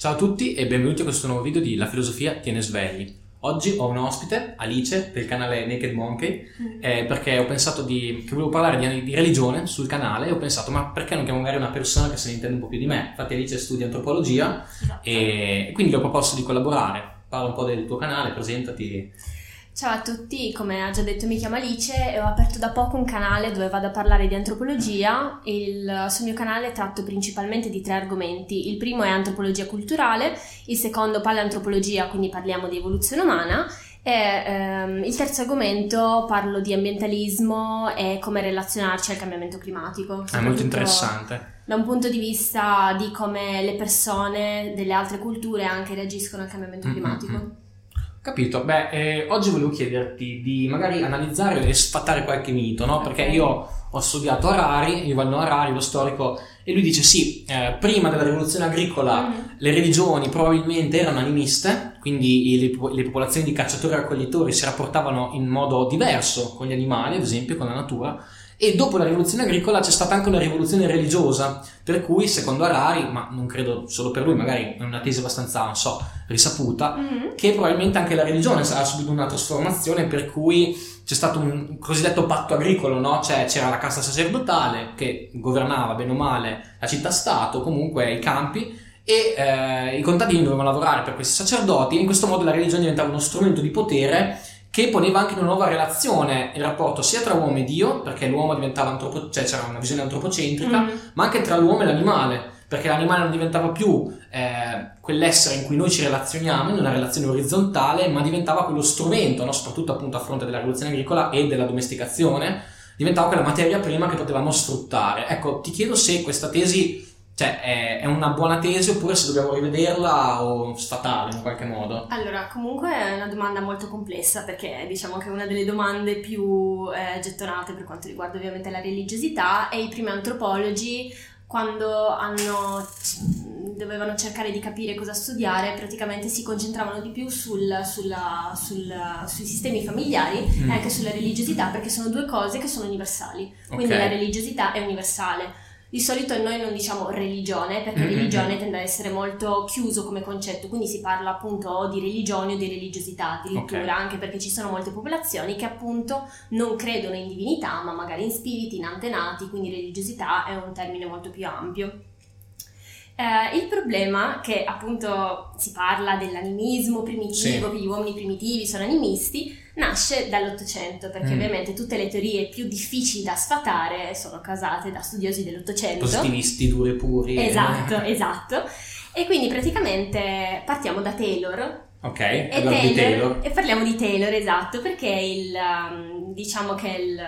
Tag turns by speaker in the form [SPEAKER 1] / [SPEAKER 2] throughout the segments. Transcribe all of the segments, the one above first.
[SPEAKER 1] Ciao a tutti e benvenuti a questo nuovo video di La filosofia tiene svegli. Oggi ho un ospite, Alice, del canale Naked Monkey, eh, perché ho pensato di, che volevo parlare di, di, religione sul canale e ho pensato, ma perché non chiamo magari una persona che se ne intende un po' più di me? Infatti Alice studia antropologia esatto. e quindi le ho proposto di collaborare. Parla un po' del tuo canale, presentati.
[SPEAKER 2] Ciao a tutti, come ha già detto mi chiamo Alice e ho aperto da poco un canale dove vado a parlare di antropologia. Il, sul mio canale tratto principalmente di tre argomenti. Il primo è antropologia culturale, il secondo paleantropologia, quindi parliamo di evoluzione umana e ehm, il terzo argomento parlo di ambientalismo e come relazionarci al cambiamento climatico.
[SPEAKER 1] È molto interessante.
[SPEAKER 2] Da un punto di vista di come le persone delle altre culture anche reagiscono al cambiamento mm-hmm.
[SPEAKER 1] Capito, beh, eh, oggi volevo chiederti di magari analizzare e sfatare qualche mito, no? Perché io ho studiato Harari, Yuval Noah Harari, lo storico, e lui dice sì, eh, prima della rivoluzione agricola mm. le religioni probabilmente erano animiste, quindi le, le popolazioni di cacciatori e raccoglitori si rapportavano in modo diverso con gli animali, ad esempio con la natura, e dopo la rivoluzione agricola c'è stata anche una rivoluzione religiosa, per cui secondo Harari, ma non credo solo per lui, magari è una tesi abbastanza, non so, risaputa, mm-hmm. che probabilmente anche la religione ha subito una trasformazione per cui c'è stato un cosiddetto patto agricolo, no? Cioè c'era la casta sacerdotale che governava bene o male la città-stato, comunque i campi, e eh, i contadini dovevano lavorare per questi sacerdoti e in questo modo la religione diventava uno strumento di potere che poneva anche una nuova relazione il rapporto sia tra uomo e Dio, perché l'uomo diventava antropo, cioè c'era una visione antropocentrica, mm. ma anche tra l'uomo e l'animale, perché l'animale non diventava più eh, quell'essere in cui noi ci relazioniamo, in una relazione orizzontale, ma diventava quello strumento, no? soprattutto appunto a fronte della rivoluzione agricola e della domesticazione, diventava quella materia prima che potevamo sfruttare. Ecco, ti chiedo se questa tesi cioè, è, è, una buona tesi oppure se dobbiamo rivederla o sfatarla in qualche modo?
[SPEAKER 2] Allora, comunque è una domanda molto complessa perché diciamo che è una delle domande più eh, gettonate per quanto riguarda ovviamente la religiosità e i primi antropologi quando hanno, dovevano cercare di capire cosa studiare, praticamente si concentravano di più sul, sulla, sul, sui sistemi familiari mm. e anche sulla religiosità, perché sono due cose che sono universali. Quindi okay. la religiosità è universale. Di solito noi non diciamo religione, perché mm-hmm. religione tende ad essere molto chiuso come concetto, quindi si parla appunto di religione o di religiosità addirittura, okay. anche perché ci sono molte popolazioni che appunto non credono in divinità, ma magari in spiriti, in antenati, quindi religiosità è un termine molto più ampio. Eh, il problema che appunto si parla dell'animismo primitivo, sì. che gli uomini primitivi sono animisti, nasce dall'Ottocento, perché mm. ovviamente tutte le teorie più difficili da sfatare sono casate da studiosi dell'Ottocento.
[SPEAKER 1] Positivisti duri puri.
[SPEAKER 2] Esatto, esatto. E quindi praticamente partiamo da Taylor.
[SPEAKER 1] Ok, e, Taylor, di Taylor.
[SPEAKER 2] e parliamo di Taylor, esatto, perché il, um, diciamo che il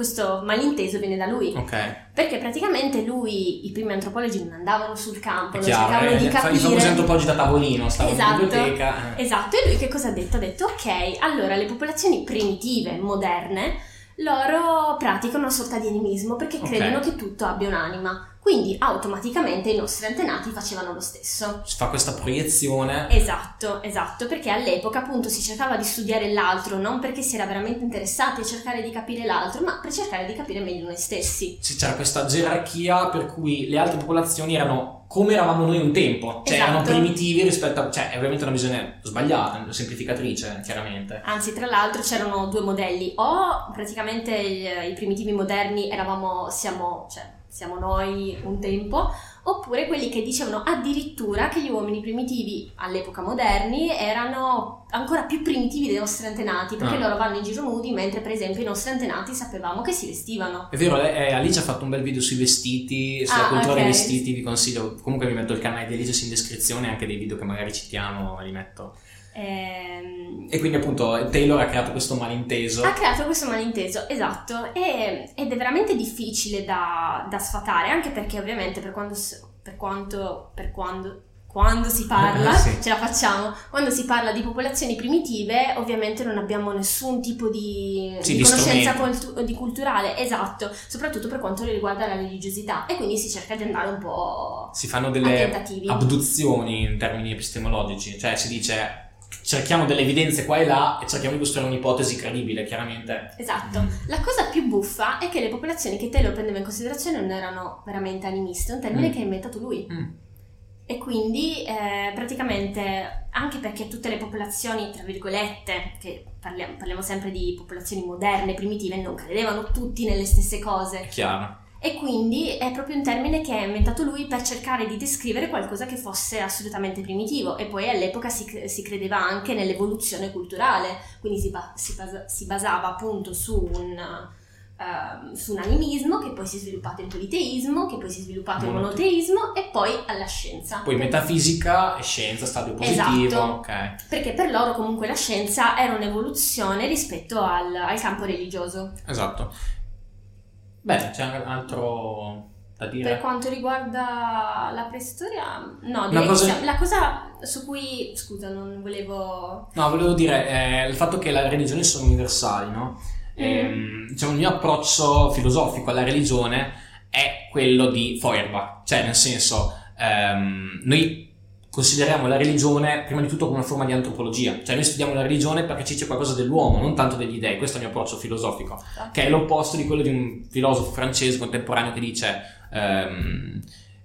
[SPEAKER 2] questo malinteso viene da lui.
[SPEAKER 1] Ok.
[SPEAKER 2] Perché praticamente lui, i primi antropologi non andavano sul campo, non cercavano eh, di capire. I
[SPEAKER 1] famosi antropologi da tavolino, stavano
[SPEAKER 2] esatto,
[SPEAKER 1] in biblioteca.
[SPEAKER 2] Esatto, e lui che cosa ha detto? Ha detto, ok, allora le popolazioni primitive, moderne, loro praticano una sorta di animismo perché okay. credono che tutto abbia un'anima. Quindi automaticamente i nostri antenati facevano lo stesso.
[SPEAKER 1] Si fa questa proiezione.
[SPEAKER 2] Esatto, esatto, perché all'epoca appunto si cercava di studiare l'altro non perché si era veramente interessati a cercare di capire l'altro, ma per cercare di capire meglio noi stessi.
[SPEAKER 1] Sì, c'era questa gerarchia per cui le altre popolazioni erano come eravamo noi un tempo, cioè esatto. erano primitivi rispetto a... cioè è ovviamente una visione sbagliata, semplificatrice chiaramente.
[SPEAKER 2] Anzi, tra l'altro c'erano due modelli, o praticamente i, i primitivi moderni eravamo, siamo, cioè siamo noi un tempo, oppure quelli che dicevano addirittura che gli uomini primitivi all'epoca moderni erano ancora più primitivi dei nostri antenati, perché ah. loro vanno in giro nudi, mentre per esempio i nostri antenati sapevamo che si vestivano.
[SPEAKER 1] È vero, eh, Alice ha fatto un bel video sui vestiti, sulla ah, cultura okay. dei vestiti, vi consiglio, comunque vi metto il canale di Alice in descrizione, anche dei video che magari citiamo li metto.
[SPEAKER 2] Ehm,
[SPEAKER 1] e quindi appunto Taylor ha creato questo malinteso.
[SPEAKER 2] Ha creato questo malinteso, esatto, e, ed è veramente difficile da, da, sfatare, anche perché ovviamente per, quando, per quanto, per quando, quando si parla, sì. ce la facciamo, quando si parla di popolazioni primitive ovviamente non abbiamo nessun tipo di,
[SPEAKER 1] sì,
[SPEAKER 2] di, conoscenza cultu- di culturale, esatto, soprattutto per quanto riguarda la religiosità. E quindi si cerca di andare un po'
[SPEAKER 1] Si fanno delle abduzioni in termini epistemologici, cioè si dice cerchiamo delle evidenze qua e là e cerchiamo di costruire un'ipotesi credibile, chiaramente.
[SPEAKER 2] Esatto. La cosa più buffa è che le popolazioni che Taylor prendeva in considerazione non erano veramente animiste, è un termine mm. che ha inventato lui. Mm. E quindi eh, praticamente anche perché tutte le popolazioni, tra virgolette, che parliamo, parliamo sempre di popolazioni moderne, primitive, non credevano tutti nelle stesse cose.
[SPEAKER 1] È chiaro.
[SPEAKER 2] E quindi è proprio un termine che ha inventato lui per cercare di descrivere qualcosa che fosse assolutamente primitivo. E poi all'epoca si, si credeva anche nell'evoluzione culturale, quindi si, ba- si, basa- si basava appunto su un, uh, su un animismo che poi si è sviluppato il politeismo, che poi si è sviluppato il monoteismo e poi alla scienza.
[SPEAKER 1] Poi metafisica e scienza, stadio positivo.
[SPEAKER 2] Esatto.
[SPEAKER 1] Ok.
[SPEAKER 2] Perché per loro comunque la scienza era un'evoluzione rispetto al, al campo religioso.
[SPEAKER 1] Esatto. Beh, c'è anche altro da dire.
[SPEAKER 2] Per quanto riguarda la preistoria, no, direi
[SPEAKER 1] cosa-
[SPEAKER 2] che siamo- la cosa su cui, scusa, non volevo...
[SPEAKER 1] No, volevo dire eh, il fatto che le religioni sono universali, no? Ehm, diciamo, il mio approccio filosofico alla religione è quello di Feuerbach, cioè nel senso, ehm, noi consideriamo la religione prima di tutto come una forma di antropologia, cioè noi studiamo la religione perché ci c'è qualcosa dell'uomo, non tanto degli dei, questo è il mio approccio filosofico, che è l'opposto di quello di un filosofo francese contemporaneo che dice, ehm,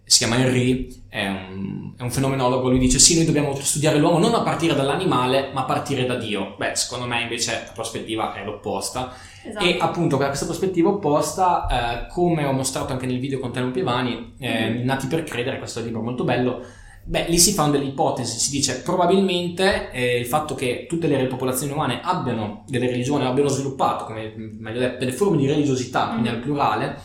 [SPEAKER 1] si chiama Henry, è un, è un fenomenologo, lui dice sì, noi dobbiamo studiare l'uomo non a partire dall'animale, ma a partire da Dio. Beh, secondo me invece la prospettiva è l'opposta.
[SPEAKER 2] Esatto.
[SPEAKER 1] E appunto da questa prospettiva opposta, eh, come ho mostrato anche nel video con Telmo Pievani, eh,
[SPEAKER 2] Mhm.
[SPEAKER 1] Nati per credere, questo è un libro molto bello, beh, lì si fanno delle ipotesi, si dice probabilmente eh, il fatto che tutte le popolazioni umane abbiano delle religioni, abbiano sviluppato, come meglio detto, delle forme di religiosità, quindi
[SPEAKER 2] Mhm.
[SPEAKER 1] al plurale,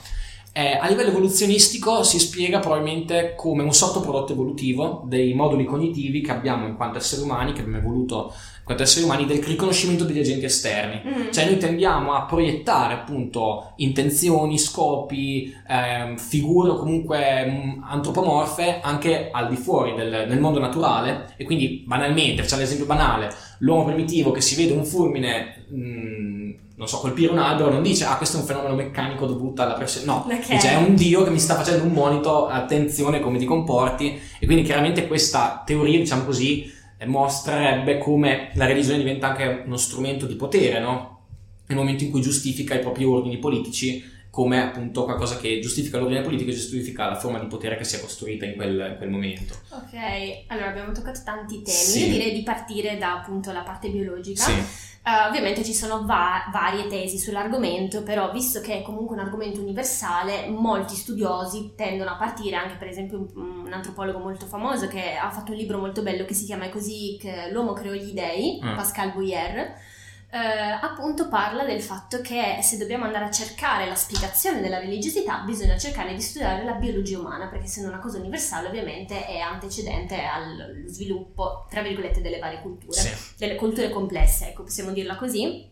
[SPEAKER 1] eh, a livello evoluzionistico si spiega probabilmente come un sottoprodotto evolutivo dei moduli cognitivi che abbiamo in quanto esseri umani, che abbiamo evoluto quanto esseri umani, del riconoscimento degli agenti esterni.
[SPEAKER 2] Mm.
[SPEAKER 1] Cioè noi tendiamo a proiettare appunto intenzioni, scopi, ehm, figure o comunque mm, antropomorfe anche al di fuori del, del mondo naturale e quindi banalmente, facciamo l'esempio banale, l'uomo primitivo che si vede un fulmine, mm, non so, colpire un albero non dice ah questo è un fenomeno meccanico dovuto alla pressione, no,
[SPEAKER 2] Ok.
[SPEAKER 1] dice è un dio che mi sta facendo un monito, attenzione come ti comporti e quindi chiaramente questa teoria, diciamo così, eh, mostrerebbe come la religione diventa anche uno strumento di potere, no? Nel momento in cui giustifica i propri ordini politici come appunto qualcosa che giustifica l'ordine politico e giustifica la forma di potere che si è costruita in quel, in quel momento.
[SPEAKER 2] Ok, allora abbiamo toccato tanti temi,
[SPEAKER 1] Sì.
[SPEAKER 2] io direi di partire da appunto la parte biologica.
[SPEAKER 1] Sì,
[SPEAKER 2] Eh, ovviamente ci sono va- varie tesi sull'argomento, però visto che è comunque un argomento universale, molti studiosi tendono a partire, anche per esempio un, un antropologo molto famoso che ha fatto un libro molto bello che si chiama così che L'uomo creò gli dei,
[SPEAKER 1] Mm.
[SPEAKER 2] Pascal Bouyer, eh, appunto parla del fatto che se dobbiamo andare a cercare la spiegazione della religiosità bisogna cercare di studiare la biologia umana, perché essendo una cosa universale ovviamente è antecedente allo sviluppo, tra virgolette, delle varie culture
[SPEAKER 1] sì.
[SPEAKER 2] delle culture complesse, ecco, possiamo dirla così.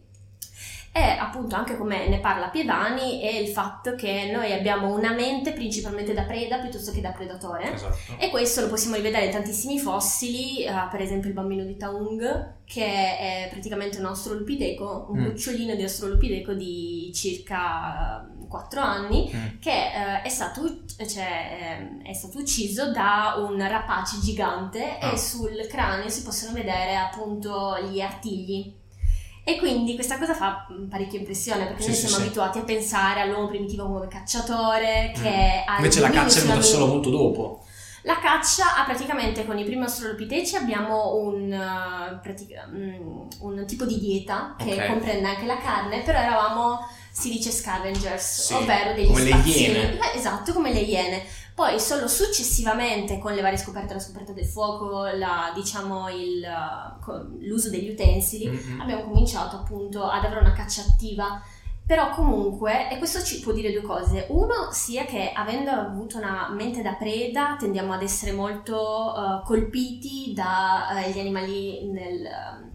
[SPEAKER 2] E appunto anche come ne parla Pievani è il fatto che noi abbiamo una mente principalmente da preda piuttosto che da predatore.
[SPEAKER 1] esatto.
[SPEAKER 2] E questo lo possiamo rivedere in tantissimi fossili, eh, per esempio il bambino di Taung, che è praticamente un australopideco, un
[SPEAKER 1] Mm.
[SPEAKER 2] cucciolino di australopideco di circa 4 anni,
[SPEAKER 1] Mm.
[SPEAKER 2] che eh, è, stato, cioè, ehm, è stato ucciso da un rapace gigante
[SPEAKER 1] Ah.
[SPEAKER 2] e sul cranio si possono vedere appunto gli artigli. E quindi questa cosa fa mm, parecchia impressione perché
[SPEAKER 1] Sì,
[SPEAKER 2] noi
[SPEAKER 1] sì,
[SPEAKER 2] siamo
[SPEAKER 1] sì.
[SPEAKER 2] abituati a pensare all'uomo primitivo come cacciatore che
[SPEAKER 1] Mm.
[SPEAKER 2] ha
[SPEAKER 1] Invece la caccia è venuta solo molto dopo.
[SPEAKER 2] La caccia ha praticamente con i primi australopiteci abbiamo un, eh, pratica- mm, un tipo di dieta che
[SPEAKER 1] Ok.
[SPEAKER 2] comprende anche la carne, però eravamo, si dice scavengers,
[SPEAKER 1] Sì,
[SPEAKER 2] ovvero degli
[SPEAKER 1] come le
[SPEAKER 2] spazzini.
[SPEAKER 1] iene.
[SPEAKER 2] Eh, esatto, come le iene. Poi solo successivamente con le varie scoperte, la scoperta del fuoco, la- diciamo il, eh, l'uso degli utensili,
[SPEAKER 1] Mm-mm.
[SPEAKER 2] abbiamo cominciato appunto ad avere una caccia attiva. Però comunque, e questo ci può dire due cose. Uno, sia che avendo avuto una mente da preda, tendiamo ad essere molto eh, colpiti dagli animali nel, ehm,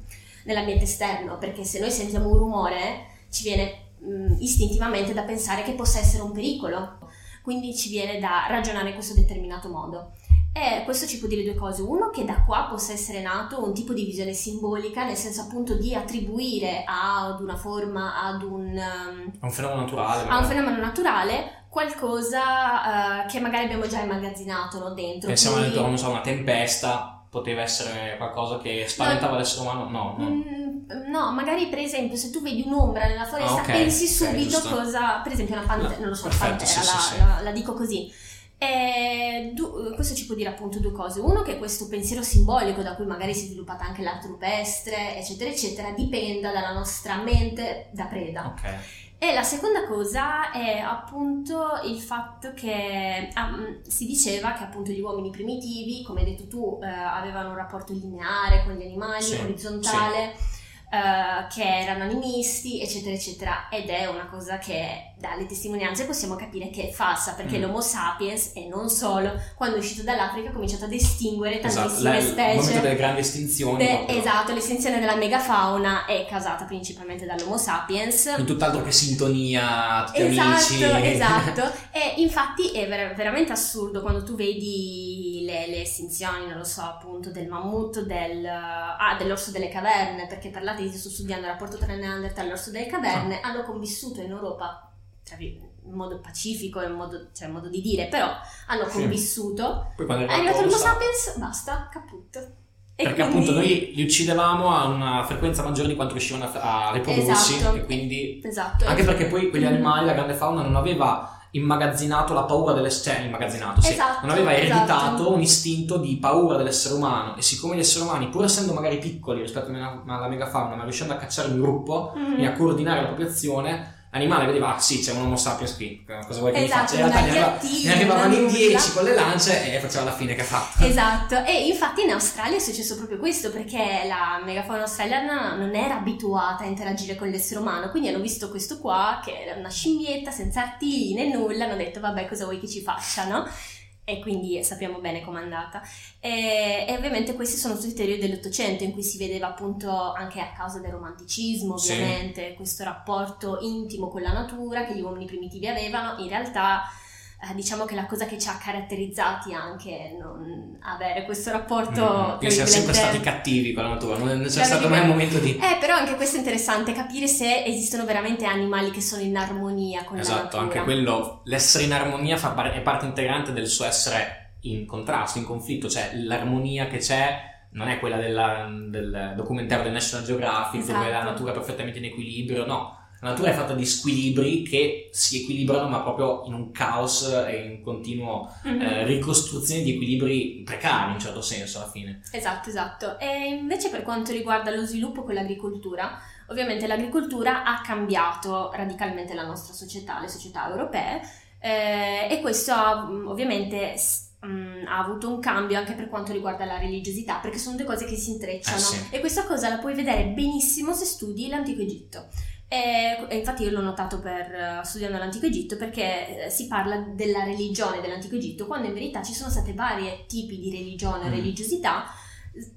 [SPEAKER 2] nell'ambiente esterno, perché se noi sentiamo un rumore ci viene mh, istintivamente da pensare che possa essere un pericolo, quindi ci viene da ragionare in questo determinato modo. E questo ci può dire due cose. Uno, che da qua possa essere nato un tipo di visione simbolica, nel senso appunto di attribuire ad una forma, ad un, um,
[SPEAKER 1] È un fenomeno naturale.
[SPEAKER 2] a un fenomeno naturale qualcosa eh, che magari abbiamo già immagazzinato no, dentro.
[SPEAKER 1] Pensiamo
[SPEAKER 2] Quindi-
[SPEAKER 1] non so, una tempesta poteva essere qualcosa che spaventava l'essere umano. No, no.
[SPEAKER 2] Mm, no, magari per esempio se tu vedi un'ombra nella foresta
[SPEAKER 1] Ah, ok,
[SPEAKER 2] pensi subito
[SPEAKER 1] giusto.
[SPEAKER 2] cosa, per esempio una pantera,
[SPEAKER 1] La-
[SPEAKER 2] non lo so,
[SPEAKER 1] perfetto,
[SPEAKER 2] pantera,
[SPEAKER 1] sì,
[SPEAKER 2] la,
[SPEAKER 1] sì, sì.
[SPEAKER 2] la- la dico così. E du- questo ci può dire appunto due cose. Uno che questo pensiero simbolico da cui magari si è sviluppata anche l'arte rupestre, eccetera, eccetera, dipenda dalla nostra mente da preda.
[SPEAKER 1] Ok.
[SPEAKER 2] E la seconda cosa è appunto il fatto che um, si diceva che appunto gli uomini primitivi, come hai detto tu, eh, avevano un rapporto lineare con gli animali,
[SPEAKER 1] Sì,
[SPEAKER 2] orizzontale, eh, che erano animisti, eccetera, eccetera. Ed è una cosa che dalle testimonianze possiamo capire che è falsa, perché
[SPEAKER 1] Mm.
[SPEAKER 2] l'Homo sapiens, e non solo, quando è uscito dall'Africa ha cominciato ad estinguere
[SPEAKER 1] Esatto,
[SPEAKER 2] tantissime
[SPEAKER 1] la- il momento
[SPEAKER 2] specie.
[SPEAKER 1] delle grandi estinzioni.
[SPEAKER 2] De- esatto, l'estinzione della megafauna è causata principalmente dall'Homo sapiens.
[SPEAKER 1] In tutt'altro che sintonia, tutti
[SPEAKER 2] Esatto,
[SPEAKER 1] amici.
[SPEAKER 2] esatto. E infatti è ver- veramente assurdo quando tu vedi le, estinzioni, non lo so, appunto, del mammut, del, ah, dell'orso delle caverne, perché parlate di sto studiando il rapporto tra Neanderthal e l'orso delle caverne,
[SPEAKER 1] Ah.
[SPEAKER 2] hanno convissuto in Europa, tra vir- in modo pacifico, in modo, cioè in modo di dire, però hanno
[SPEAKER 1] Sì.
[SPEAKER 2] convissuto.
[SPEAKER 1] Poi quando
[SPEAKER 2] È arrivato l'Homo sapiens, basta, caput. E
[SPEAKER 1] Perché
[SPEAKER 2] quindi-
[SPEAKER 1] appunto noi li uccidevamo a una frequenza maggiore di quanto riuscivano a, a riprodursi
[SPEAKER 2] Esatto.
[SPEAKER 1] e quindi
[SPEAKER 2] Esatto.
[SPEAKER 1] anche perché poi quegli
[SPEAKER 2] Mm.
[SPEAKER 1] animali, la grande fauna non aveva immagazzinato la paura dell'essere cioè immagazzinato, sì,
[SPEAKER 2] Esatto,
[SPEAKER 1] non aveva ereditato
[SPEAKER 2] esatto.
[SPEAKER 1] un istinto di paura dell'essere umano e siccome gli esseri umani pur essendo magari piccoli rispetto alla megafauna ma riuscendo a cacciare un gruppo
[SPEAKER 2] Mhm.
[SPEAKER 1] e a coordinare la popolazione l'animale vedeva ah sì c'è un homo sapiens qui cosa vuoi che mi
[SPEAKER 2] Esatto,
[SPEAKER 1] faccia in realtà ne arrivavano in
[SPEAKER 2] nulla.
[SPEAKER 1] 10 con le lance e faceva la fine che ha fatto
[SPEAKER 2] Esatto, e infatti in Australia è successo proprio questo perché la megafauna australiana non era abituata a interagire con l'essere umano, quindi hanno visto questo qua che era una scimmietta senza artigli né nulla, hanno detto vabbè cosa vuoi che ci faccia, no? E quindi sappiamo bene com'è andata. E, e ovviamente questi sono tutti teorie dell'Ottocento in cui si vedeva appunto anche a causa del romanticismo
[SPEAKER 1] Sì.
[SPEAKER 2] ovviamente questo rapporto intimo con la natura che gli uomini primitivi avevano, in realtà eh, diciamo che la cosa che ci ha caratterizzati anche è non avere questo rapporto
[SPEAKER 1] Mm,
[SPEAKER 2] tra
[SPEAKER 1] quindi siamo sempre stati cattivi con la natura non non c'è
[SPEAKER 2] Tra
[SPEAKER 1] stato mai un momento di
[SPEAKER 2] eh, però anche questo è interessante, capire se esistono veramente animali che sono in armonia con la
[SPEAKER 1] Esatto,
[SPEAKER 2] natura.
[SPEAKER 1] anche quello, l'essere in armonia fa par- è parte integrante del suo essere in contrasto, in conflitto, cioè l'armonia che c'è non è quella della- del documentario del National Geographic dove
[SPEAKER 2] Esatto.
[SPEAKER 1] la natura è perfettamente in equilibrio, no. La natura è fatta di squilibri che si equilibrano ma proprio in un caos e in continuo
[SPEAKER 2] Mhm.
[SPEAKER 1] eh, ricostruzione di equilibri precari in un certo senso alla fine.
[SPEAKER 2] Esatto, esatto. E invece per quanto riguarda lo sviluppo con l'agricoltura, ovviamente l'agricoltura ha cambiato radicalmente la nostra società, le società europee, eh, e questo ha mh, ovviamente mh, ha avuto un cambio anche per quanto riguarda la religiosità, perché sono due cose che si intrecciano.
[SPEAKER 1] Eh sì.
[SPEAKER 2] E questa cosa la puoi vedere benissimo se studi l'Antico Egitto. E, e infatti io l'ho notato per, eh, studiando l'Antico Egitto perché eh, si parla della religione dell'Antico Egitto quando in verità ci sono state varie tipi di religione o
[SPEAKER 1] Mm.
[SPEAKER 2] religiosità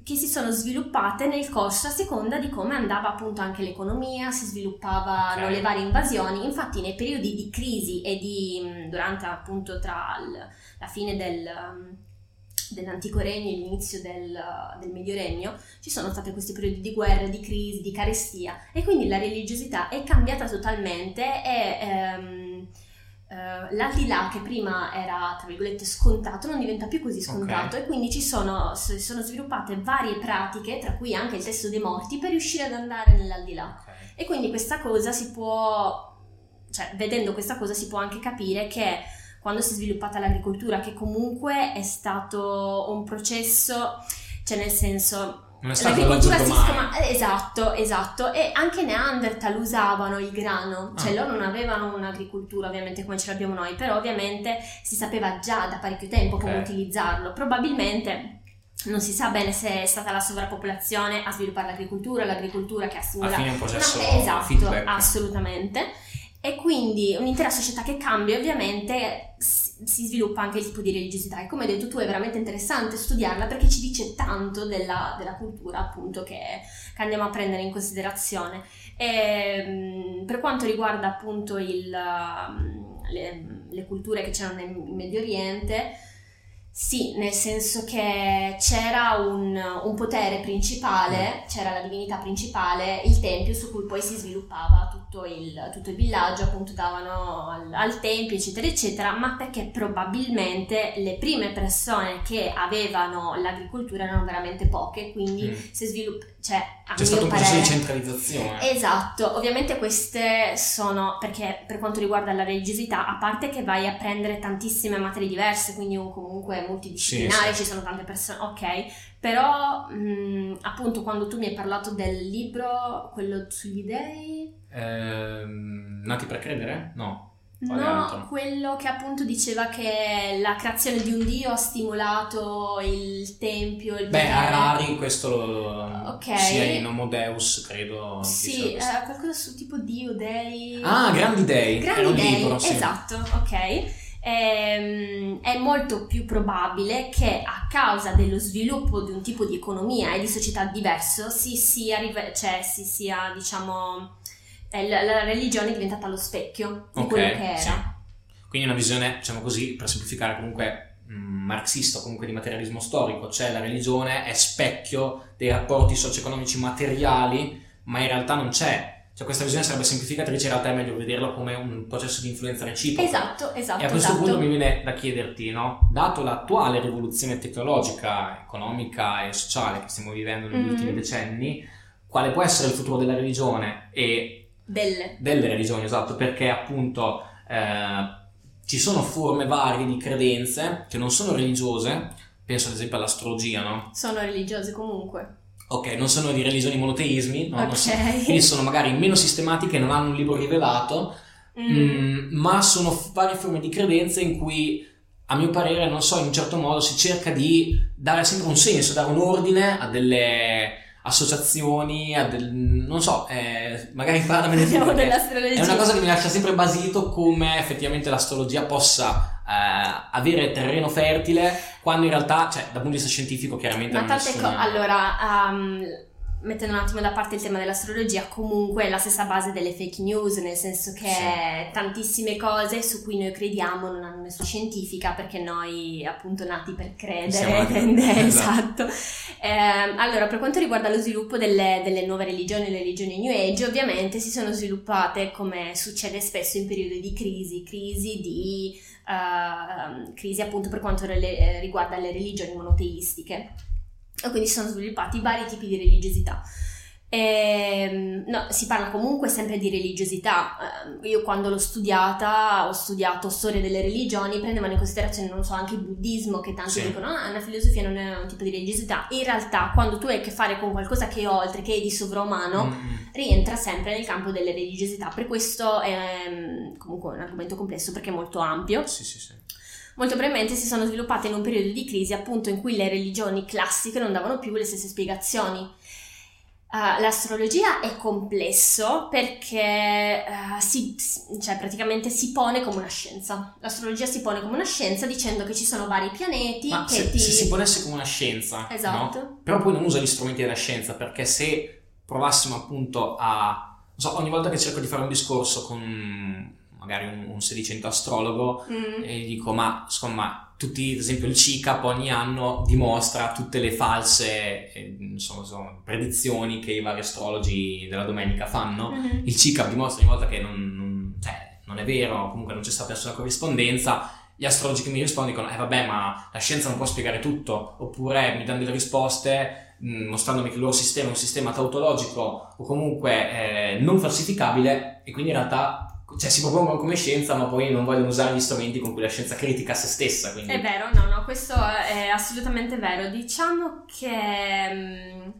[SPEAKER 2] che si sono sviluppate nel corso a seconda di come andava appunto anche l'economia, si sviluppavano
[SPEAKER 1] Ok.
[SPEAKER 2] le varie invasioni. Infatti nei periodi di crisi e di mh, durante appunto tra il- la fine del, um, dell'antico regno e l'inizio del, del medio regno ci sono stati questi periodi di guerra, di crisi, di carestia e quindi la religiosità è cambiata totalmente e ehm, eh, l'aldilà che prima era tra virgolette scontato non diventa più così scontato
[SPEAKER 1] Ok.
[SPEAKER 2] e quindi ci sono, si sono sviluppate varie pratiche tra cui anche il testo dei morti per riuscire ad andare nell'aldilà e quindi questa cosa si può, cioè vedendo questa cosa si può anche capire che quando si è sviluppata l'agricoltura, che comunque è stato un processo, cioè nel senso...
[SPEAKER 1] Non è stato
[SPEAKER 2] L'agricoltura
[SPEAKER 1] al
[SPEAKER 2] si
[SPEAKER 1] domani.
[SPEAKER 2] scama... eh, Esatto, esatto. E anche Neanderthal usavano il grano, cioè
[SPEAKER 1] Ah.
[SPEAKER 2] loro non avevano un'agricoltura ovviamente come ce l'abbiamo noi, però ovviamente si sapeva già da parecchio tempo come
[SPEAKER 1] Ok.
[SPEAKER 2] utilizzarlo. Probabilmente non si sa bene se è stata la sovrappopolazione a sviluppare l'agricoltura, l'agricoltura che
[SPEAKER 1] Alla
[SPEAKER 2] assimila
[SPEAKER 1] fine è un processo
[SPEAKER 2] No, esatto,
[SPEAKER 1] feedback.
[SPEAKER 2] assolutamente. E quindi un'intera società che cambia, ovviamente si sviluppa anche il tipo di religiosità. E come hai detto tu, è veramente interessante studiarla perché ci dice tanto della, della cultura, appunto, che, che andiamo a prendere in considerazione. E, mh, per quanto riguarda appunto il, um, le, le culture che c'erano nel Medio Oriente, Sì, nel senso che c'era un, un potere principale,
[SPEAKER 1] Mm.
[SPEAKER 2] c'era la divinità principale, il tempio su cui poi si sviluppava tutto il, tutto il villaggio, appunto davano al, al tempio, eccetera, eccetera, ma perché probabilmente le prime persone che avevano l'agricoltura erano veramente poche, quindi
[SPEAKER 1] Mm.
[SPEAKER 2] si sviluppa, cioè a
[SPEAKER 1] C'è
[SPEAKER 2] mio
[SPEAKER 1] stato un processo di centralizzazione.
[SPEAKER 2] Esatto, ovviamente queste sono perché per quanto riguarda la religiosità, a parte che vai a prendere tantissime materie diverse, quindi un- comunque multidisciplinare,
[SPEAKER 1] Sì, sì.
[SPEAKER 2] ci sono tante persone, ok, però mh, appunto quando tu mi hai parlato del libro, quello sugli dei,
[SPEAKER 1] Ehm, nati per credere? No.
[SPEAKER 2] No, quello che appunto diceva che la creazione di un dio ha stimolato il tempio, il
[SPEAKER 1] Beh. Harari questo lo...
[SPEAKER 2] Ok.
[SPEAKER 1] sia in Homo Deus, credo.
[SPEAKER 2] Sì, eh, qualcosa su tipo dio, dei...
[SPEAKER 1] Ah, Grandi Dei.
[SPEAKER 2] Grandi
[SPEAKER 1] un
[SPEAKER 2] dei,
[SPEAKER 1] libro, sì.
[SPEAKER 2] esatto, ok. Ehm, è molto più probabile che a causa dello sviluppo di un tipo di economia e di società diverso si sia, cioè, si sia diciamo, eh, la, la religione è diventata lo specchio di
[SPEAKER 1] Ok,
[SPEAKER 2] quello che era.
[SPEAKER 1] sì. Quindi una visione, diciamo così, per semplificare comunque mh, marxista o comunque di materialismo storico, cioè la religione è specchio dei rapporti socio-economici materiali, ma in realtà non c'è. Cioè questa visione sarebbe semplificatrice, in realtà è meglio vederla come un processo di influenza reciproca.
[SPEAKER 2] Esatto, esatto.
[SPEAKER 1] E a questo
[SPEAKER 2] esatto.
[SPEAKER 1] punto mi viene da chiederti, no? dato l'attuale rivoluzione tecnologica, economica e sociale che stiamo vivendo negli
[SPEAKER 2] Mhm.
[SPEAKER 1] ultimi decenni, quale può essere il futuro della religione e
[SPEAKER 2] Delle.
[SPEAKER 1] delle religioni, esatto, perché appunto eh, ci sono forme varie di credenze che non sono religiose, penso ad esempio all'astrologia, no?
[SPEAKER 2] Sono religiose comunque.
[SPEAKER 1] Ok, non sono di religioni monoteismi, no? Non so-
[SPEAKER 2] ok.
[SPEAKER 1] quindi sono magari meno sistematiche, non hanno un libro rivelato,
[SPEAKER 2] Mm.
[SPEAKER 1] Mm, ma sono varie forme di credenze in cui, a mio parere, non so, in un certo modo si cerca di dare sempre un senso, dare un ordine a delle associazioni, a del, non so, eh, magari parlamene
[SPEAKER 2] dell'astrologia.
[SPEAKER 1] è una cosa che mi lascia sempre basito come effettivamente l'astrologia possa eh, avere terreno fertile quando in realtà, cioè, dal punto di vista scientifico chiaramente
[SPEAKER 2] Ma tante
[SPEAKER 1] nessuna-
[SPEAKER 2] co- allora, um, mettendo un attimo da parte il tema dell'astrologia, comunque è la stessa base delle fake news, nel senso che
[SPEAKER 1] Sì.
[SPEAKER 2] tantissime cose su cui noi crediamo non hanno nessuna scientifica perché noi appunto nati per
[SPEAKER 1] Siamo
[SPEAKER 2] credere,
[SPEAKER 1] nati per
[SPEAKER 2] tende-
[SPEAKER 1] credere,
[SPEAKER 2] esatto. Ehm, allora, per quanto riguarda lo sviluppo delle, delle nuove religioni, le religioni New Age, ovviamente si sono sviluppate come succede spesso in periodi di crisi, crisi di ehm, crisi appunto per quanto rele- eh, riguarda le religioni monoteistiche. E quindi si sono sviluppati vari tipi di religiosità. Ehm, no, si parla comunque sempre di religiosità. Eh, io quando l'ho studiata, ho studiato storia delle religioni, prendevano in considerazione, non so, anche il buddismo, che tanti
[SPEAKER 1] Sì.
[SPEAKER 2] dicono, ah, una filosofia non è un tipo di religiosità. In realtà, quando tu hai a che fare con qualcosa che è oltre, che è di sovrumano,
[SPEAKER 1] Mm,
[SPEAKER 2] rientra sempre nel campo delle religiosità. Per questo è mm, comunque un argomento complesso perché è molto ampio.
[SPEAKER 1] Sì, sì, sì.
[SPEAKER 2] Molto brevemente si sono sviluppate in un periodo di crisi appunto in cui le religioni classiche non davano più le stesse spiegazioni. Uh, l'astrologia è complesso perché uh, si, cioè praticamente si pone come una scienza. L'astrologia si pone come una scienza dicendo che ci sono vari pianeti
[SPEAKER 1] Ma
[SPEAKER 2] che
[SPEAKER 1] se,
[SPEAKER 2] ti...
[SPEAKER 1] se si ponesse come una scienza,
[SPEAKER 2] Esatto.
[SPEAKER 1] no? però poi non usa gli strumenti della scienza, perché se provassimo appunto a... Non so, ogni volta che cerco di fare un discorso con magari un, un sedicente astrologo,
[SPEAKER 2] Mm.
[SPEAKER 1] e gli dico, ma insomma, tutti, ad esempio il CICAP ogni anno dimostra tutte le false eh, insomma, insomma, predizioni che i vari astrologi della domenica fanno.
[SPEAKER 2] Mhm.
[SPEAKER 1] Il CICAP dimostra ogni volta che non, non- cioè, non è vero, comunque non c'è stata nessuna corrispondenza. Gli astrologi che mi rispondono dicono, eh vabbè, ma la scienza non può spiegare tutto, oppure mi danno delle risposte mh, mostrandomi che il loro sistema è un sistema tautologico o comunque eh, non falsificabile e quindi in realtà cioè, si propongono come scienza ma poi non vogliono usare gli strumenti con cui la scienza critica se stessa. Quindi...
[SPEAKER 2] È vero, no, no, questo è assolutamente vero. Diciamo che mm,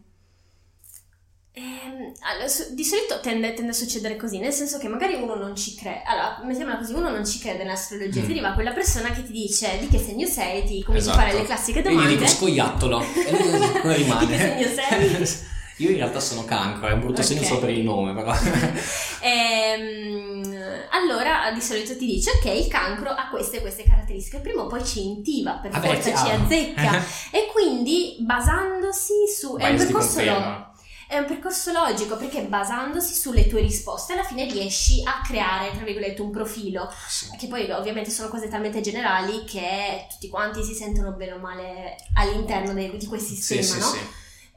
[SPEAKER 2] ehm, allora, su- di solito tende, tende a succedere così, nel senso che magari uno non ci crede. Allora, mettiamola così, uno non ci crede nell'astrologia,
[SPEAKER 1] Mm.
[SPEAKER 2] ti arriva quella persona che ti dice di che segno sei, ti cominci
[SPEAKER 1] Esatto.
[SPEAKER 2] a fare le classiche
[SPEAKER 1] E gli
[SPEAKER 2] domande.
[SPEAKER 1] dico scoiattolo e lui rimane?
[SPEAKER 2] Di che segno sei?
[SPEAKER 1] Io in realtà sono cancro, è un brutto segno
[SPEAKER 2] Ok.
[SPEAKER 1] solo per il nome, però.
[SPEAKER 2] Ehm, allora di solito ti dice ok il cancro ha queste e queste caratteristiche prima o poi ci intiva per
[SPEAKER 1] Vabbè,
[SPEAKER 2] forza ci azzecca e quindi basandosi su è un percorso
[SPEAKER 1] conferma.
[SPEAKER 2] è un percorso logico perché basandosi sulle tue risposte alla fine riesci a creare, tra virgolette, un profilo.
[SPEAKER 1] Sì.
[SPEAKER 2] Che poi ovviamente sono cose talmente generali che tutti quanti si sentono bene o male all'interno di quel sistema,
[SPEAKER 1] Sì, sì,
[SPEAKER 2] no?
[SPEAKER 1] sì.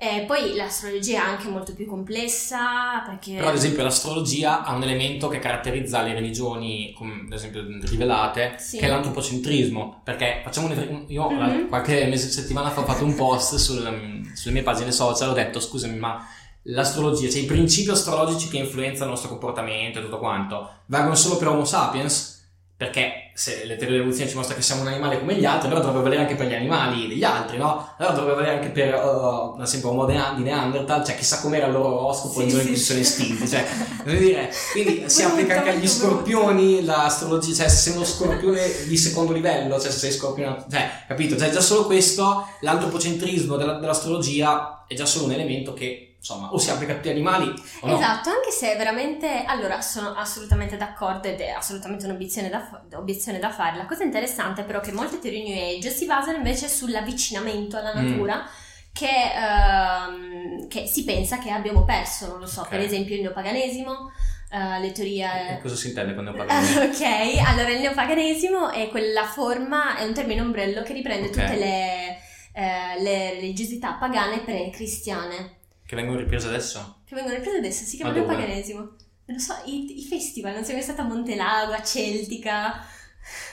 [SPEAKER 2] E poi l'astrologia è anche molto più complessa perché...
[SPEAKER 1] Però ad esempio l'astrologia ha un elemento che caratterizza le religioni, come ad esempio rivelate,
[SPEAKER 2] Sì.
[SPEAKER 1] che è l'antropocentrismo. Perché facciamo un io
[SPEAKER 2] Mhm.
[SPEAKER 1] qualche mese, settimana fa ho fatto un post sul- sulle mie pagine social, ho detto scusami ma l'astrologia, cioè i principi astrologici che influenzano il nostro comportamento e tutto quanto, valgono solo per Homo sapiens? Perché se le teorie dell'evoluzione ci mostrano che siamo un animale come gli altri, allora dovrebbe valere anche per gli animali degli altri, no? Allora dovrebbe valere anche per, uh, ad esempio, Homo di Neanderthal, cioè chissà com'era il loro oroscopo
[SPEAKER 2] Sì,
[SPEAKER 1] giorno in
[SPEAKER 2] sì,
[SPEAKER 1] cui
[SPEAKER 2] sì.
[SPEAKER 1] sono estinti, cioè, voglio dire, quindi si applica anche agli scorpioni l'astrologia, cioè se sei uno scorpione di secondo livello, cioè se sei scorpione, cioè, capito? Cioè già solo questo, l'antropocentrismo della- dell'astrologia è già solo un elemento che, insomma, o si applica a tutti gli animali o no.
[SPEAKER 2] Esatto, anche se veramente, allora sono assolutamente d'accordo ed è assolutamente un'obiezione da, obiezione da fare. La cosa interessante però è che molte teorie New Age si basano invece sull'avvicinamento alla
[SPEAKER 1] Mm.
[SPEAKER 2] natura che, ehm, che si pensa che abbiamo perso, non lo so,
[SPEAKER 1] Ok.
[SPEAKER 2] per esempio il neopaganesimo, eh, le teorie...
[SPEAKER 1] E Cosa si intende parliamo?
[SPEAKER 2] Ah, ok, allora il neopaganesimo è quella forma, è un termine ombrello che riprende
[SPEAKER 1] Ok.
[SPEAKER 2] tutte le, eh, le religiosità pagane pre-cristiane.
[SPEAKER 1] Che vengono riprese adesso?
[SPEAKER 2] Che vengono riprese adesso, si chiama
[SPEAKER 1] Ma dove?
[SPEAKER 2] neopaganesimo. Non lo so, i, i festival, non sei mai stata a Montelago, a Celtica.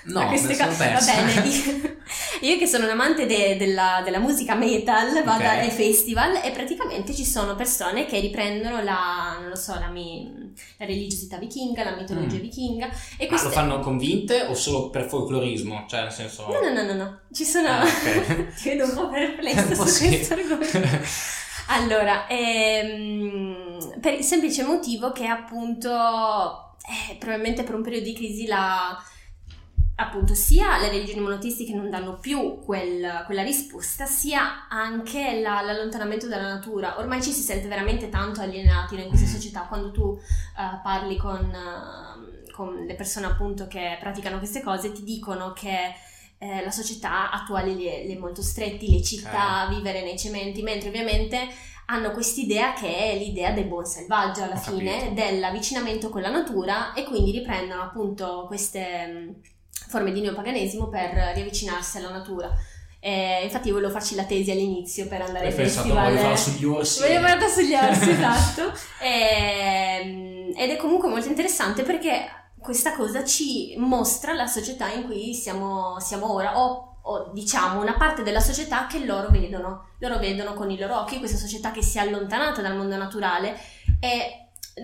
[SPEAKER 1] No,
[SPEAKER 2] a queste cose. Va bene, io, che sono un amante de- della, della musica metal, vado
[SPEAKER 1] Ok.
[SPEAKER 2] ai festival e praticamente ci sono persone che riprendono la, non lo so, la, mi- la religiosità vichinga, la mitologia
[SPEAKER 1] Mm.
[SPEAKER 2] vichinga. E
[SPEAKER 1] Ma
[SPEAKER 2] queste...
[SPEAKER 1] lo fanno convinte o solo per folclorismo? Cioè, nel senso...
[SPEAKER 2] No, no, no, no, no, ci sono...
[SPEAKER 1] Ah, ok.
[SPEAKER 2] Ti vedo un po'
[SPEAKER 1] po'
[SPEAKER 2] su questo argomento. Allora, ehm, per il semplice motivo che appunto, eh, probabilmente per un periodo di crisi la, appunto sia le religioni monoteistiche non danno più quel- quella risposta, sia anche la- l'allontanamento dalla natura. Ormai ci si sente veramente tanto alienati in questa
[SPEAKER 1] Mm.
[SPEAKER 2] società quando tu eh, parli con, eh, con le persone appunto che praticano queste cose, ti dicono che eh, la società attuale li è, li è molto stretti, le città, vivere nei cementi, mentre ovviamente hanno quest'idea che è l'idea del buon selvaggio alla
[SPEAKER 1] Ho
[SPEAKER 2] fine,
[SPEAKER 1] capito.
[SPEAKER 2] dell'avvicinamento con la natura e quindi riprendono appunto queste mh, forme di neopaganesimo per riavvicinarsi alla natura. Eh, infatti io volevo farci la tesi all'inizio per andare
[SPEAKER 1] Hai
[SPEAKER 2] ai
[SPEAKER 1] pensato,
[SPEAKER 2] festival.
[SPEAKER 1] voglio farlo sugli orsi.
[SPEAKER 2] Voglio guardare sugli orsi, esatto. Ehm, ed è comunque molto interessante perché questa cosa ci mostra la società in cui siamo, siamo ora, o, o diciamo una parte della società che loro vedono. Loro vedono con i loro occhi questa società che si è allontanata dal mondo naturale e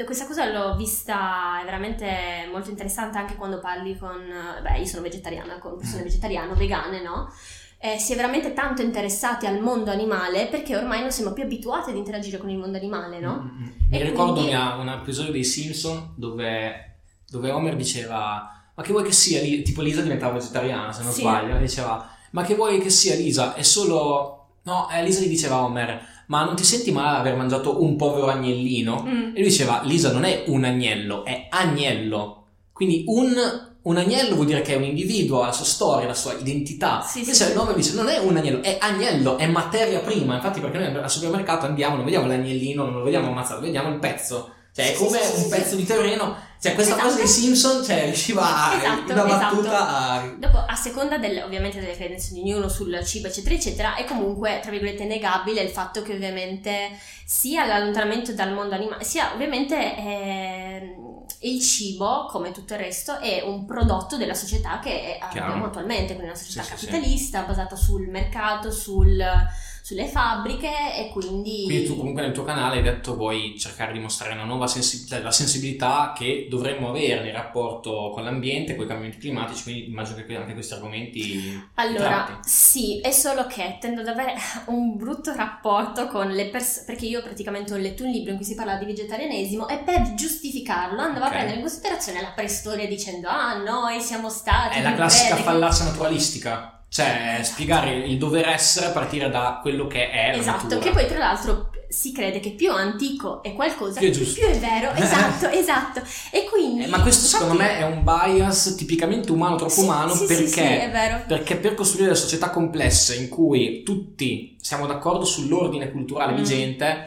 [SPEAKER 2] questa cosa l'ho vista è veramente molto interessante anche quando parli con, beh, io sono vegetariana, con persone
[SPEAKER 1] Mm.
[SPEAKER 2] vegetariane, vegane, no? Eh, si è veramente tanto interessati al mondo animale perché ormai non siamo più abituati ad interagire con il mondo animale, no?
[SPEAKER 1] Mm, mm, mm. Mi
[SPEAKER 2] E
[SPEAKER 1] ricordo
[SPEAKER 2] quindi-
[SPEAKER 1] una- un episodio dei Simpson dove, dove Homer diceva ma che vuoi che sia Li-" tipo Lisa diventava vegetariana se non
[SPEAKER 2] Sì.
[SPEAKER 1] sbaglio diceva ma che vuoi che sia Lisa è solo no eh, Lisa gli diceva a Homer ma non ti senti male aver mangiato un povero agnellino
[SPEAKER 2] Mm.
[SPEAKER 1] e lui diceva Lisa non è un agnello è agnello quindi un un agnello vuol dire che è un individuo, ha la sua storia, la sua identità.
[SPEAKER 2] Sì,
[SPEAKER 1] Invece
[SPEAKER 2] sì,
[SPEAKER 1] il nome dice non è un agnello, è agnello, è materia prima. Infatti, perché noi al supermercato andiamo, non vediamo l'agnellino, non lo vediamo ammazzato, vediamo il pezzo. Cioè, è come un pezzo di terreno. Cioè, questa
[SPEAKER 2] Esatto.
[SPEAKER 1] cosa dei Simpson, cioè, riusciva
[SPEAKER 2] Esatto,
[SPEAKER 1] una
[SPEAKER 2] esatto.
[SPEAKER 1] battuta a...
[SPEAKER 2] Dopo, a seconda del- ovviamente delle credenze di ognuno sul cibo, eccetera, eccetera, è comunque, tra virgolette, negabile il fatto che ovviamente sia l'allontanamento dal mondo animale, sia ovviamente ehm, il cibo, come tutto il resto, è un prodotto della società che
[SPEAKER 1] Chiaro.
[SPEAKER 2] abbiamo attualmente, quindi una società
[SPEAKER 1] Sì, sì, sì.
[SPEAKER 2] capitalista, basata sul mercato, sul- sulle fabbriche e quindi...
[SPEAKER 1] Quindi tu comunque nel tuo canale hai detto vuoi cercare di mostrare una nuova sensibilità, la sensibilità che dovremmo avere nel rapporto con l'ambiente, con i cambiamenti climatici, quindi immagino che anche questi argomenti
[SPEAKER 2] Allora,
[SPEAKER 1] tratti.
[SPEAKER 2] sì, è solo che tendo ad avere un brutto rapporto con le persone, perché io praticamente ho letto un libro in cui si parla di vegetarianesimo e per giustificarlo andavo
[SPEAKER 1] Ok.
[SPEAKER 2] a prendere in considerazione la preistoria dicendo ah noi siamo stati...
[SPEAKER 1] È la classica
[SPEAKER 2] belli".
[SPEAKER 1] fallacia naturalistica, cioè spiegare il dover essere a partire da quello che è la
[SPEAKER 2] Esatto,
[SPEAKER 1] natura.
[SPEAKER 2] che poi tra l'altro si crede che più antico è qualcosa,
[SPEAKER 1] Più è giusto.
[SPEAKER 2] più è vero, esatto, esatto. E quindi...
[SPEAKER 1] Eh, ma questo secondo
[SPEAKER 2] infatti-
[SPEAKER 1] me è un bias tipicamente umano, troppo
[SPEAKER 2] Sì,
[SPEAKER 1] umano,
[SPEAKER 2] sì,
[SPEAKER 1] perché,
[SPEAKER 2] sì,
[SPEAKER 1] perché per costruire delle società complesse in cui tutti siamo d'accordo sull'ordine culturale
[SPEAKER 2] Mm.
[SPEAKER 1] vigente,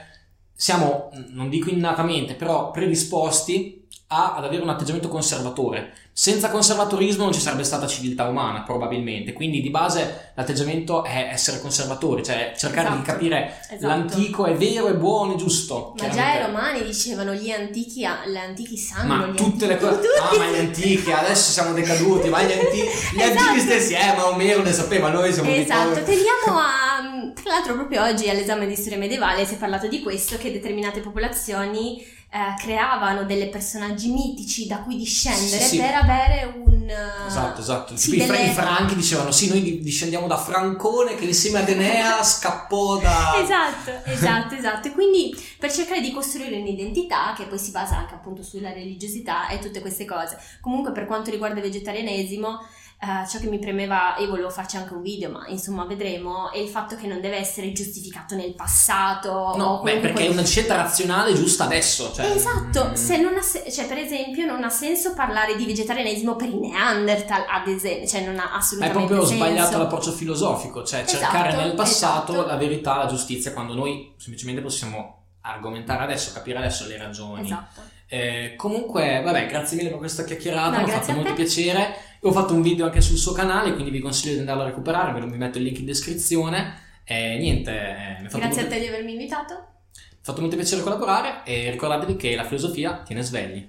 [SPEAKER 1] siamo, non dico innatamente, però predisposti a, ad avere un atteggiamento conservatore. Senza conservatorismo non ci sarebbe stata civiltà umana, probabilmente. Quindi di base l'atteggiamento è essere conservatori, cioè cercare
[SPEAKER 2] Esatto,
[SPEAKER 1] di capire
[SPEAKER 2] esatto.
[SPEAKER 1] l'antico è vero, è buono, è giusto.
[SPEAKER 2] Ma già i romani dicevano gli antichi, gli antichi sanno.
[SPEAKER 1] Ma tutte le
[SPEAKER 2] antichi-
[SPEAKER 1] cose.
[SPEAKER 2] tutti.
[SPEAKER 1] Ah, ma gli antichi, adesso siamo decaduti. Ma gli antichi, gli
[SPEAKER 2] Esatto.
[SPEAKER 1] antichi stessi, eh, ma Omero ne sapeva, noi siamo
[SPEAKER 2] Esatto,
[SPEAKER 1] poveri.
[SPEAKER 2] tendiamo a... Tra l'altro proprio oggi all'esame di storia medievale si è parlato di questo, che determinate popolazioni eh, creavano delle personaggi mitici da cui discendere
[SPEAKER 1] Sì, sì.
[SPEAKER 2] per avere un... eh,
[SPEAKER 1] Esatto, esatto.
[SPEAKER 2] sì, delle-
[SPEAKER 1] i franchi dicevano: sì, noi di- discendiamo da Francone che insieme ad Enea scappò da.
[SPEAKER 2] Esatto, esatto, esatto. E quindi per cercare di costruire un'identità che poi si basa anche appunto sulla religiosità e tutte queste cose. Comunque per quanto riguarda il vegetarianesimo, eh, ciò che mi premeva, e volevo farci anche un video, ma insomma vedremo, è il fatto che non deve essere giustificato nel passato.
[SPEAKER 1] No, beh, perché è una scelta razionale giusta adesso. Cioè,
[SPEAKER 2] Esatto,
[SPEAKER 1] mm,
[SPEAKER 2] se non ha se- cioè per esempio non ha senso parlare di vegetarianesimo per i Neanderthal, ad esempio, cioè non ha
[SPEAKER 1] È
[SPEAKER 2] assolutamente
[SPEAKER 1] proprio
[SPEAKER 2] senso.
[SPEAKER 1] sbagliato l'approccio filosofico, cioè cercare
[SPEAKER 2] Esatto,
[SPEAKER 1] nel passato
[SPEAKER 2] esatto.
[SPEAKER 1] la verità, la giustizia, quando noi semplicemente possiamo argomentare adesso, capire adesso le ragioni.
[SPEAKER 2] Esatto.
[SPEAKER 1] Eh, comunque, vabbè, grazie mille per questa chiacchierata,
[SPEAKER 2] No,
[SPEAKER 1] mi ha fatto molto piacere. Ho fatto un video anche sul suo canale, quindi vi consiglio di andarlo a recuperare, ve lo- vi metto il link in descrizione. E niente, eh, mi
[SPEAKER 2] Grazie a
[SPEAKER 1] molto,
[SPEAKER 2] te di avermi invitato.
[SPEAKER 1] mi ha fatto molto piacere collaborare e ricordatevi che la filosofia tiene svegli.